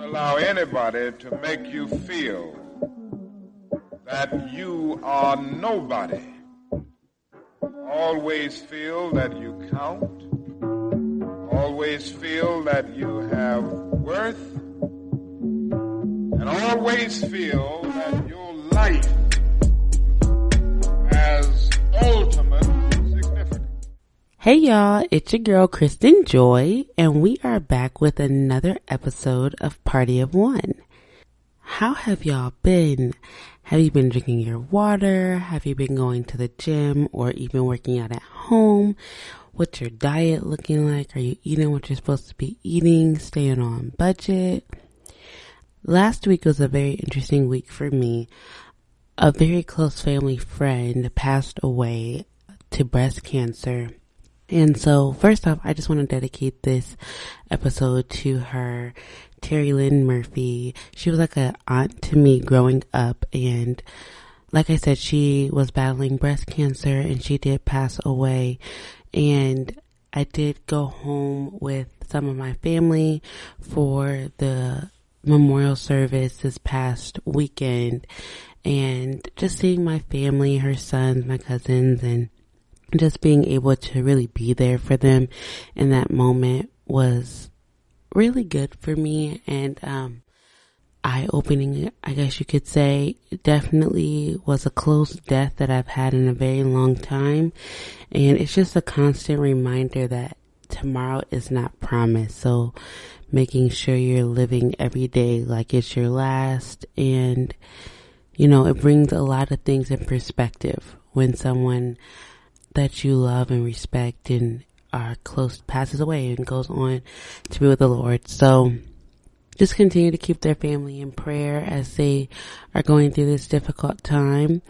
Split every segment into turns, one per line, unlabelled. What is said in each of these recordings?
Don't allow anybody to make you feel that you are nobody. Always feel that you count. Always feel that you have worth. And always feel that your life has ultimate.
Hey y'all, it's your girl Kristen Joy, and we are back with another episode of Party of One. How have y'all been? Have you been drinking your water? Have you been going to the gym or even working out at home? What's your diet looking like? Are you eating what you're supposed to be eating? Staying on budget? Last week was a very interesting week for me. A very close family friend passed away to breast cancer. And so, first off, I just want to dedicate this episode to her, Terri Lynn Murphy. She was like an aunt to me growing up. And like I said, she was battling breast cancer and she did pass away. And I did go home with some of my family for the memorial service this past weekend and just seeing my family, her sons, my cousins, and just being able to really be there for them in that moment was really good for me and um, eye opening, I guess you could say. It definitely was a close death that I've had in a very long time. And it's just a constant reminder that tomorrow is not promised. So making sure you're living every day like it's your last and you know, it brings a lot of things in perspective when someone that you love and respect and are close passes away and goes on to be with the Lord. So just continue to keep their family in prayer as they are going through this difficult time.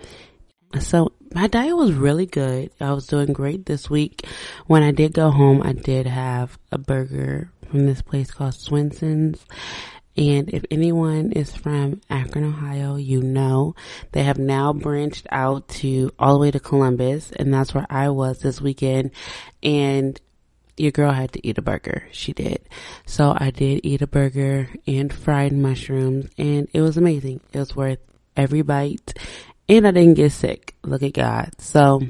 So my diet was really good. I was doing great this week. When I did go home, I did have a burger from this place called Swenson's and if anyone is from Akron, Ohio, you know they have now branched out to all the way to Columbus, and that's where I was this weekend. And your girl had to eat a burger. She did. So I did eat a burger and fried mushrooms, and it was amazing. It was worth every bite, and I didn't get sick. Look at God. So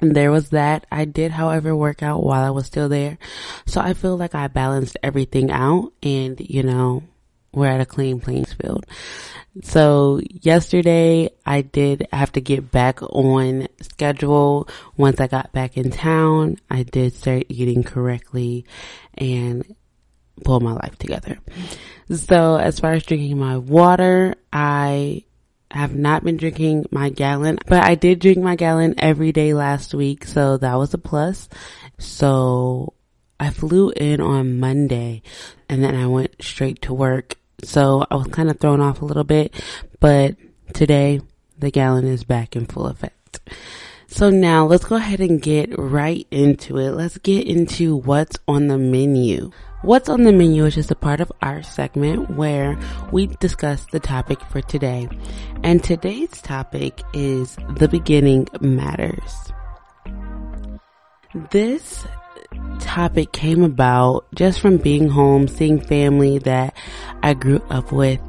there was that. I did, however, work out while I was still there. So I feel like I balanced everything out and, you know, we're at a clean playing field. So yesterday I did have to get back on schedule. Once I got back in town, I did start eating correctly and pull my life together. So as far as drinking my water, I have not been drinking my gallon, but I did drink my gallon every day last week. So that was a plus. So I flew in on Monday and then I went straight to work. So I was kind of thrown off a little bit, but today the gallon is back in full effect. So now let's go ahead and get right into it. Let's get into what's on the menu. What's on the menu is just a part of our segment where we discuss the topic for today. And today's topic is the beginning matters. This topic came about just from being home, seeing family that I grew up with,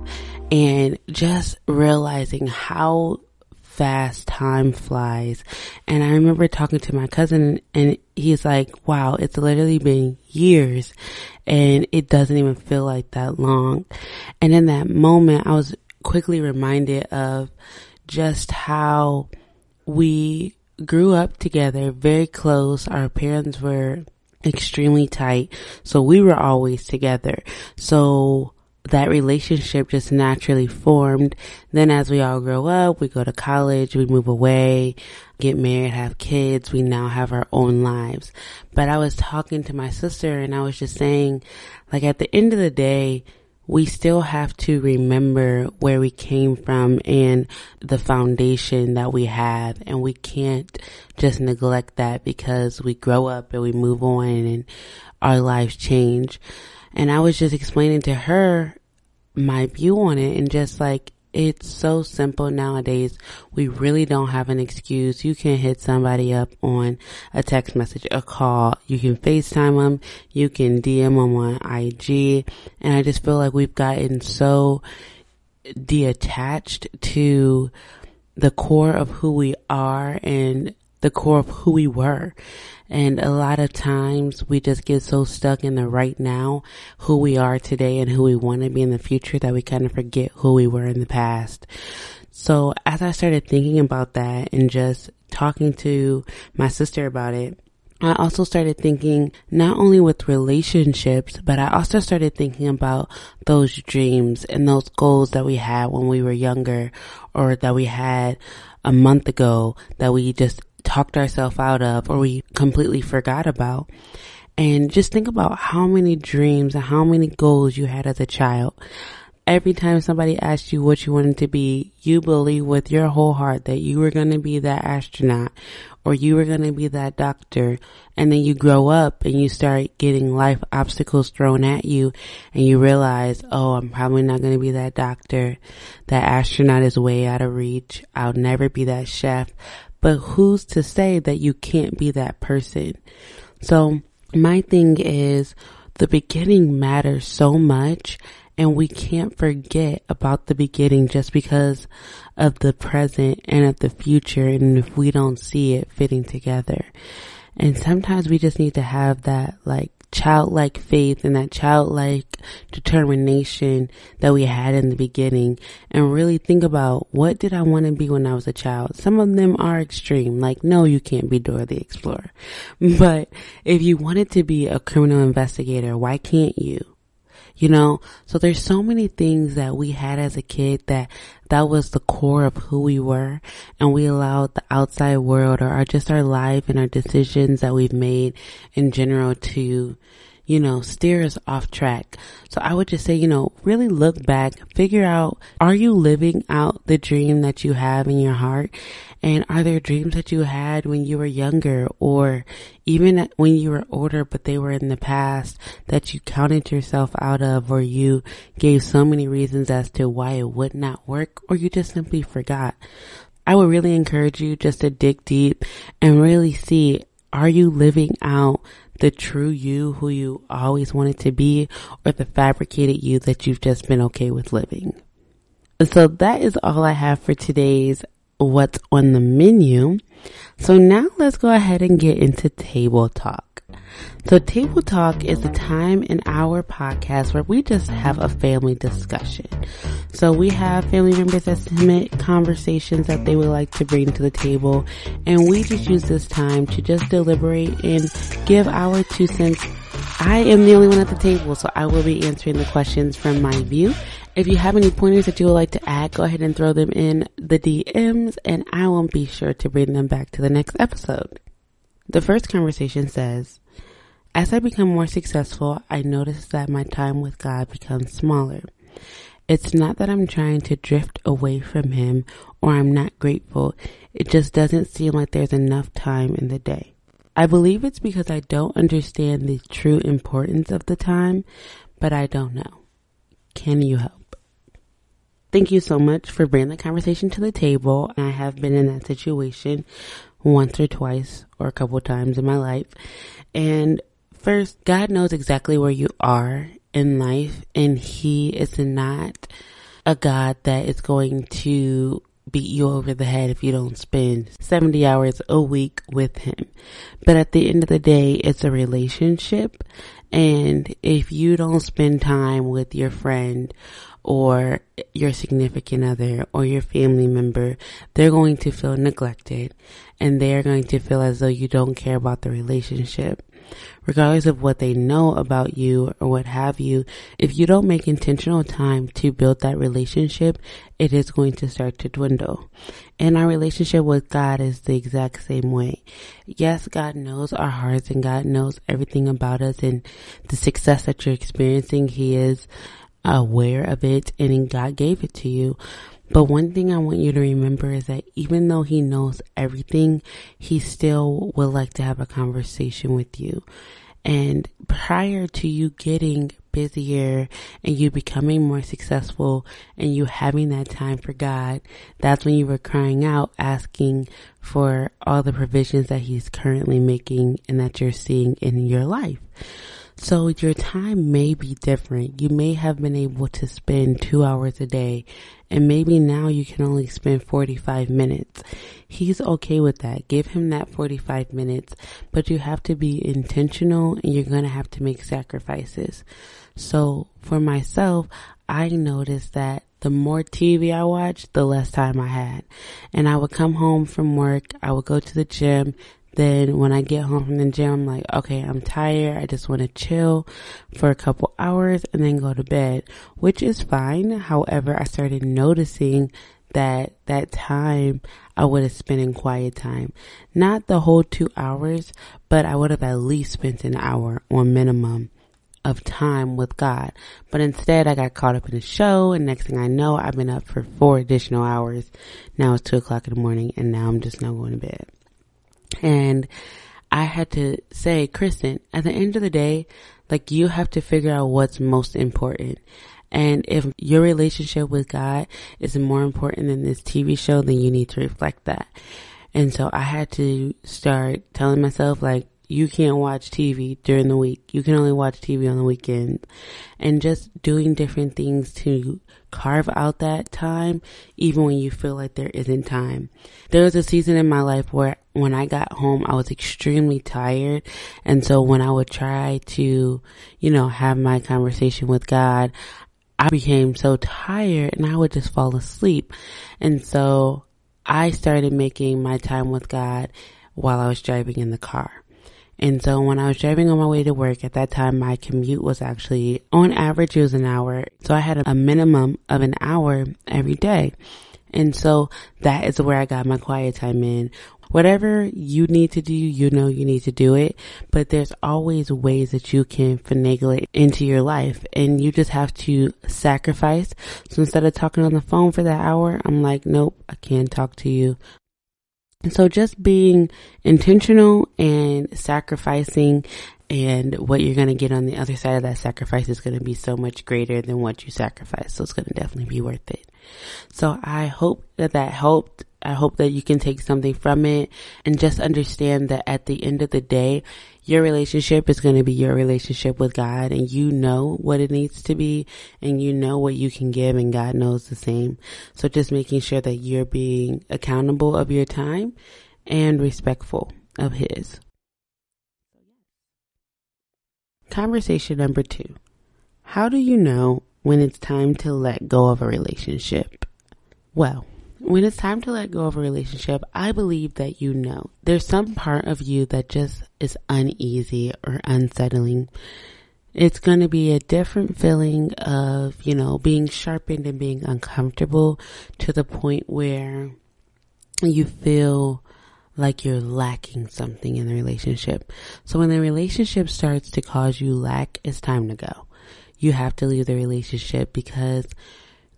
and just realizing how fast time flies. And I remember talking to my cousin and he's like, wow, it's literally been years and it doesn't even feel like that long. And in that moment, I was quickly reminded of just how we grew up together, very close. Our parents were extremely tight. So we were always together. So that relationship just naturally formed. Then as we all grow up, we go to college, we move away, get married, have kids, we now have our own lives. But I was talking to my sister and I was just saying, like at the end of the day, we still have to remember where we came from and the foundation that we have. And we can't just neglect that because we grow up and we move on and our lives change. And I was just explaining to her my view on it and just like, It's so simple nowadays. We really don't have an excuse. You can hit somebody up on a text message, a call. You can FaceTime them. You can DM them on IG. And I just feel like we've gotten so detached to the core of who we are and the core of who we were. And a lot of times we just get so stuck in the right now, who we are today and who we want to be in the future that we kind of forget who we were in the past. So as I started thinking about that and just talking to my sister about it, I also started thinking not only with relationships, but I also started thinking about those dreams and those goals that we had when we were younger or that we had a month ago that we just talked ourselves out of or we completely forgot about. And just think about how many dreams and how many goals you had as a child. Every time somebody asked you what you wanted to be, you believe with your whole heart that you were going to be that astronaut or you were going to be that doctor. And then you grow up and you start getting life obstacles thrown at you and you realize, oh, I'm probably not going to be that doctor. That astronaut is way out of reach. I'll never be that chef. But who's to say that you can't be that person? So my thing is the beginning matters so much and we can't forget about the beginning just because of the present and of the future and if we don't see it fitting together. And sometimes we just need to have that like childlike faith and that childlike determination that we had in the beginning and really think about what did I want to be when I was a child. Some of them are extreme, like no, you can't be Dora the Explorer. But if you wanted to be a criminal investigator, why can't you? You know, so there's so many things that we had as a kid that that was the core of who we were. And we allowed the outside world or our, just our life and our decisions that we've made in general to you know, steer us off track. So I would just say, you know, really look back, figure out, are you living out the dream that you have in your heart? And are there dreams that you had when you were younger or even when you were older, but they were in the past that you counted yourself out of or you gave so many reasons as to why it would not work or you just simply forgot? I would really encourage you just to dig deep and really see, are you living out the true you who you always wanted to be or the fabricated you that you've just been okay with living. So that is all I have for today's what's on the menu. So now let's go ahead and get into table talk. So Table Talk is a time in our podcast where we just have a family discussion. So we have family members that submit conversations that they would like to bring to the table and we just use this time to just deliberate and give our two cents. I am the only one at the table, so I will be answering the questions from my view. If you have any pointers that you would like to add, go ahead and throw them in the DMs and I will be sure to bring them back to the next episode. The first conversation says, as I become more successful, I notice that my time with God becomes smaller. It's not that I'm trying to drift away from Him or I'm not grateful. It just doesn't seem like there's enough time in the day. I believe it's because I don't understand the true importance of the time, but I don't know. Can you help? Thank you so much for bringing the conversation to the table. I have been in that situation once or twice or a couple times in my life. And First, God knows exactly where you are in life and he is not a God that is going to beat you over the head if you don't spend 70 hours a week with him. But at the end of the day, it's a relationship. And if you don't spend time with your friend or your significant other or your family member, they're going to feel neglected and they're going to feel as though you don't care about the relationship regardless of what they know about you or what have you, if you don't make intentional time to build that relationship, it is going to start to dwindle. And our relationship with God is the exact same way. Yes, God knows our hearts and God knows everything about us and the success that you're experiencing. He is aware of it and God gave it to you. But one thing I want you to remember is that even though he knows everything, he still would like to have a conversation with you. And prior to you getting busier and you becoming more successful and you having that time for God, that's when you were crying out, asking for all the provisions that He's currently making and that you're seeing in your life. So your time may be different. You may have been able to spend two hours a day and maybe now you can only spend 45 minutes. He's okay with that. Give him that 45 minutes, but you have to be intentional and you're going to have to make sacrifices. So for myself, I noticed that the more TV I watched, the less time I had. And I would come home from work, I would go to the gym, then when I get home from the gym, I'm like, okay, I'm tired. I just want to chill for a couple hours and then go to bed, which is fine. However, I started noticing that that time I would have spent in quiet time. Not the whole two hours, but I would have at least spent an hour or minimum of time with God. But instead I got caught up in a show and next thing I know, I've been up for four additional hours. Now it's two o'clock in the morning and now I'm just now going to bed. And I had to say, Kristen, at the end of the day, like you have to figure out what's most important. And if your relationship with God is more important than this TV show, then you need to reflect that. And so I had to start telling myself like, you can't watch TV during the week. You can only watch TV on the weekend and just doing different things to carve out that time, even when you feel like there isn't time. There was a season in my life where when I got home, I was extremely tired. And so when I would try to, you know, have my conversation with God, I became so tired and I would just fall asleep. And so I started making my time with God while I was driving in the car. And so when I was driving on my way to work at that time, my commute was actually on average, it was an hour. So I had a minimum of an hour every day. And so that is where I got my quiet time in. Whatever you need to do, you know you need to do it, but there's always ways that you can finagle it into your life and you just have to sacrifice. So instead of talking on the phone for that hour, I'm like, nope, I can't talk to you. And so just being intentional and sacrificing and what you're going to get on the other side of that sacrifice is going to be so much greater than what you sacrificed. So it's going to definitely be worth it. So I hope that that helped. I hope that you can take something from it and just understand that at the end of the day, your relationship is going to be your relationship with God and you know what it needs to be and you know what you can give and God knows the same. So just making sure that you're being accountable of your time and respectful of His. Conversation number two. How do you know when it's time to let go of a relationship? Well, when it's time to let go of a relationship, I believe that you know. There's some part of you that just is uneasy or unsettling. It's going to be a different feeling of, you know, being sharpened and being uncomfortable to the point where you feel like you're lacking something in the relationship. So when the relationship starts to cause you lack, it's time to go. You have to leave the relationship because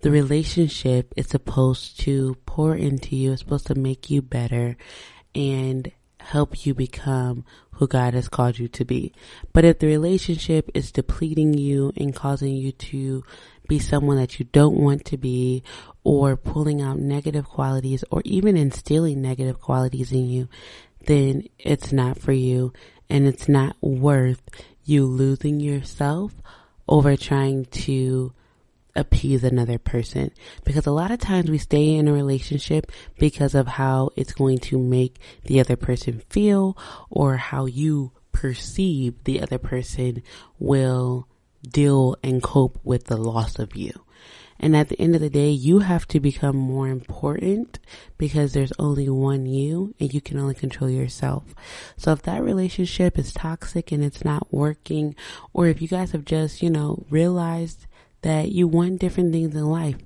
the relationship is supposed to pour into you. It's supposed to make you better and help you become who God has called you to be. But if the relationship is depleting you and causing you to be someone that you don't want to be or pulling out negative qualities or even instilling negative qualities in you, then it's not for you and it's not worth you losing yourself over trying to appease another person because a lot of times we stay in a relationship because of how it's going to make the other person feel or how you perceive the other person will deal and cope with the loss of you. And at the end of the day, you have to become more important because there's only one you and you can only control yourself. So if that relationship is toxic and it's not working, or if you guys have just, you know, realized that you want different things in life,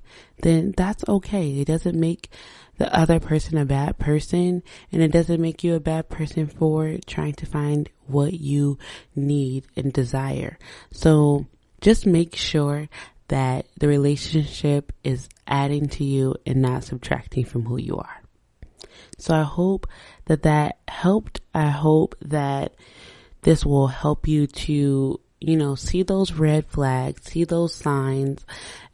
then that's okay. It doesn't make the other person a bad person and it doesn't make you a bad person for trying to find what you need and desire. So just make sure that the relationship is adding to you and not subtracting from who you are. So I hope that that helped. I hope that this will help you to you know, see those red flags, see those signs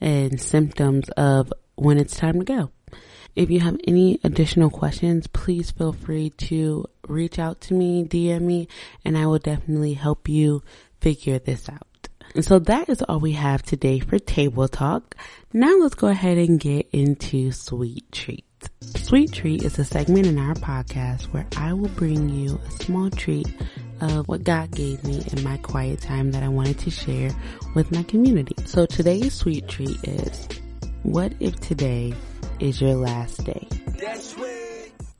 and symptoms of when it's time to go. If you have any additional questions, please feel free to reach out to me, DM me, and I will definitely help you figure this out. And so that is all we have today for table talk. Now let's go ahead and get into sweet treat. Sweet treat is a segment in our podcast where I will bring you a small treat of what God gave me in my quiet time that I wanted to share with my community. So today's sweet treat is, what if today is your last day?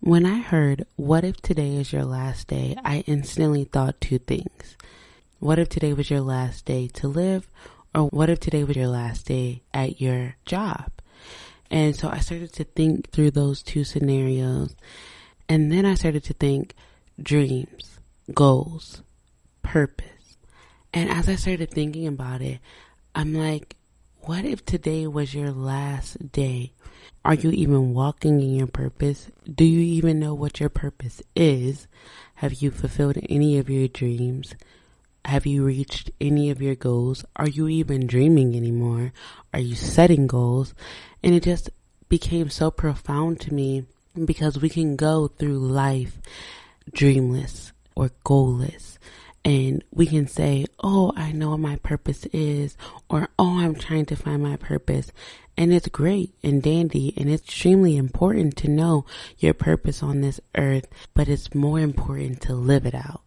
When I heard, what if today is your last day, I instantly thought two things. What if today was your last day to live? Or what if today was your last day at your job? And so I started to think through those two scenarios. And then I started to think dreams goals, purpose. And as I started thinking about it, I'm like, what if today was your last day? Are you even walking in your purpose? Do you even know what your purpose is? Have you fulfilled any of your dreams? Have you reached any of your goals? Are you even dreaming anymore? Are you setting goals? And it just became so profound to me because we can go through life dreamless, or goalless. And we can say, Oh, I know what my purpose is, or Oh, I'm trying to find my purpose. And it's great and dandy and it's extremely important to know your purpose on this earth, but it's more important to live it out.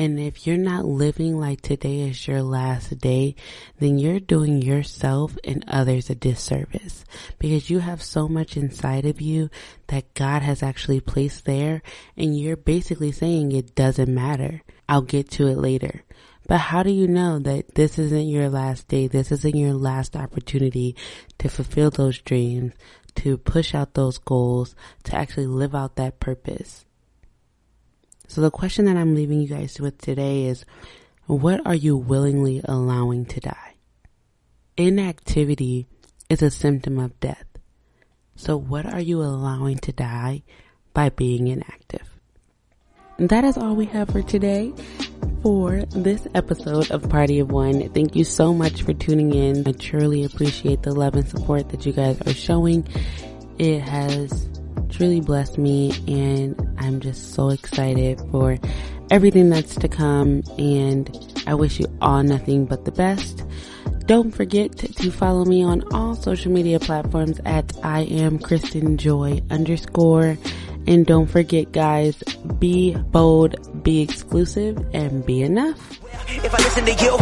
And if you're not living like today is your last day, then you're doing yourself and others a disservice because you have so much inside of you that God has actually placed there and you're basically saying it doesn't matter. I'll get to it later. But how do you know that this isn't your last day? This isn't your last opportunity to fulfill those dreams, to push out those goals, to actually live out that purpose. So the question that I'm leaving you guys with today is, what are you willingly allowing to die? Inactivity is a symptom of death. So what are you allowing to die by being inactive? That is all we have for today for this episode of Party of One. Thank you so much for tuning in. I truly appreciate the love and support that you guys are showing. It has truly blessed me and I'm just so excited for everything that's to come and I wish you all nothing but the best. Don't forget to follow me on all social media platforms at I am Kristen Joy underscore. And don't forget guys, be bold, be exclusive, and be enough. If I listen to you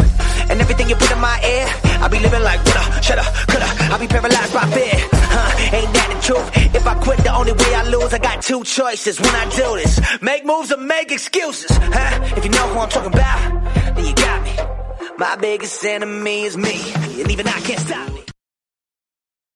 and everything you put in my ear, I'll be living like woulda, shoulda, coulda. I'll be paralyzed by fear. Huh, ain't that the truth? If I quit, the only way I lose, I got two choices when I do this. Make moves or make excuses. Huh? If you know who I'm talking about, then you got me. My biggest enemy is me, and even I can't stop me.